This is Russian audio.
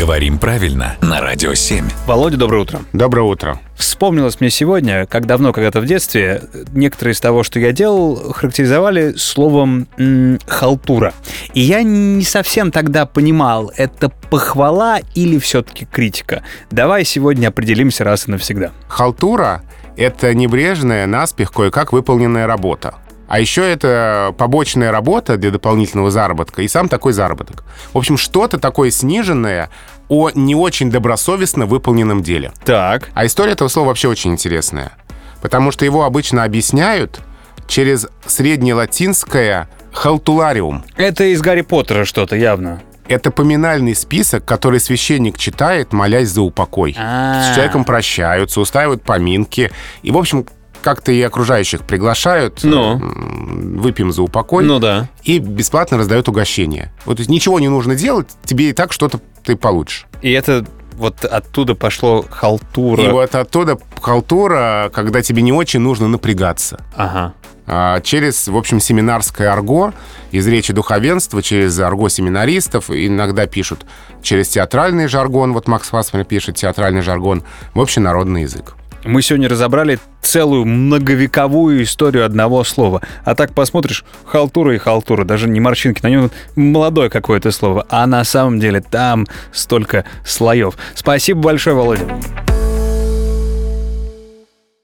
Говорим правильно на Радио 7. Володя, доброе утро. Доброе утро. Вспомнилось мне сегодня, как давно, когда-то в детстве, некоторые из того, что я делал, характеризовали словом м, «халтура». И я не совсем тогда понимал, это похвала или все-таки критика. Давай сегодня определимся раз и навсегда. Халтура — это небрежная, наспех, кое-как выполненная работа. А еще это побочная работа для дополнительного заработка и сам такой заработок. В общем, что-то такое сниженное о не очень добросовестно выполненном деле. Так. А история этого слова вообще очень интересная. Потому что его обычно объясняют через среднелатинское «халтулариум». Это из Гарри Поттера что-то явно. Это поминальный список, который священник читает, молясь за упокой. А. С человеком прощаются, устраивают поминки. И, в общем, как-то и окружающих приглашают, Ну. выпьем за упокой, Ну да. и бесплатно раздают угощение. Вот то есть ничего не нужно делать, тебе и так что-то ты получишь. И это вот оттуда пошло халтура. И вот оттуда халтура, когда тебе не очень нужно напрягаться. Ага. А, Через, в общем, семинарское арго из речи духовенства, через арго семинаристов, иногда пишут через театральный жаргон, вот Макс Фасмер пишет театральный жаргон, в общенародный язык. Мы сегодня разобрали целую многовековую историю одного слова. А так посмотришь, халтура и халтура, даже не морщинки, на нем молодое какое-то слово. А на самом деле там столько слоев. Спасибо большое, Володя.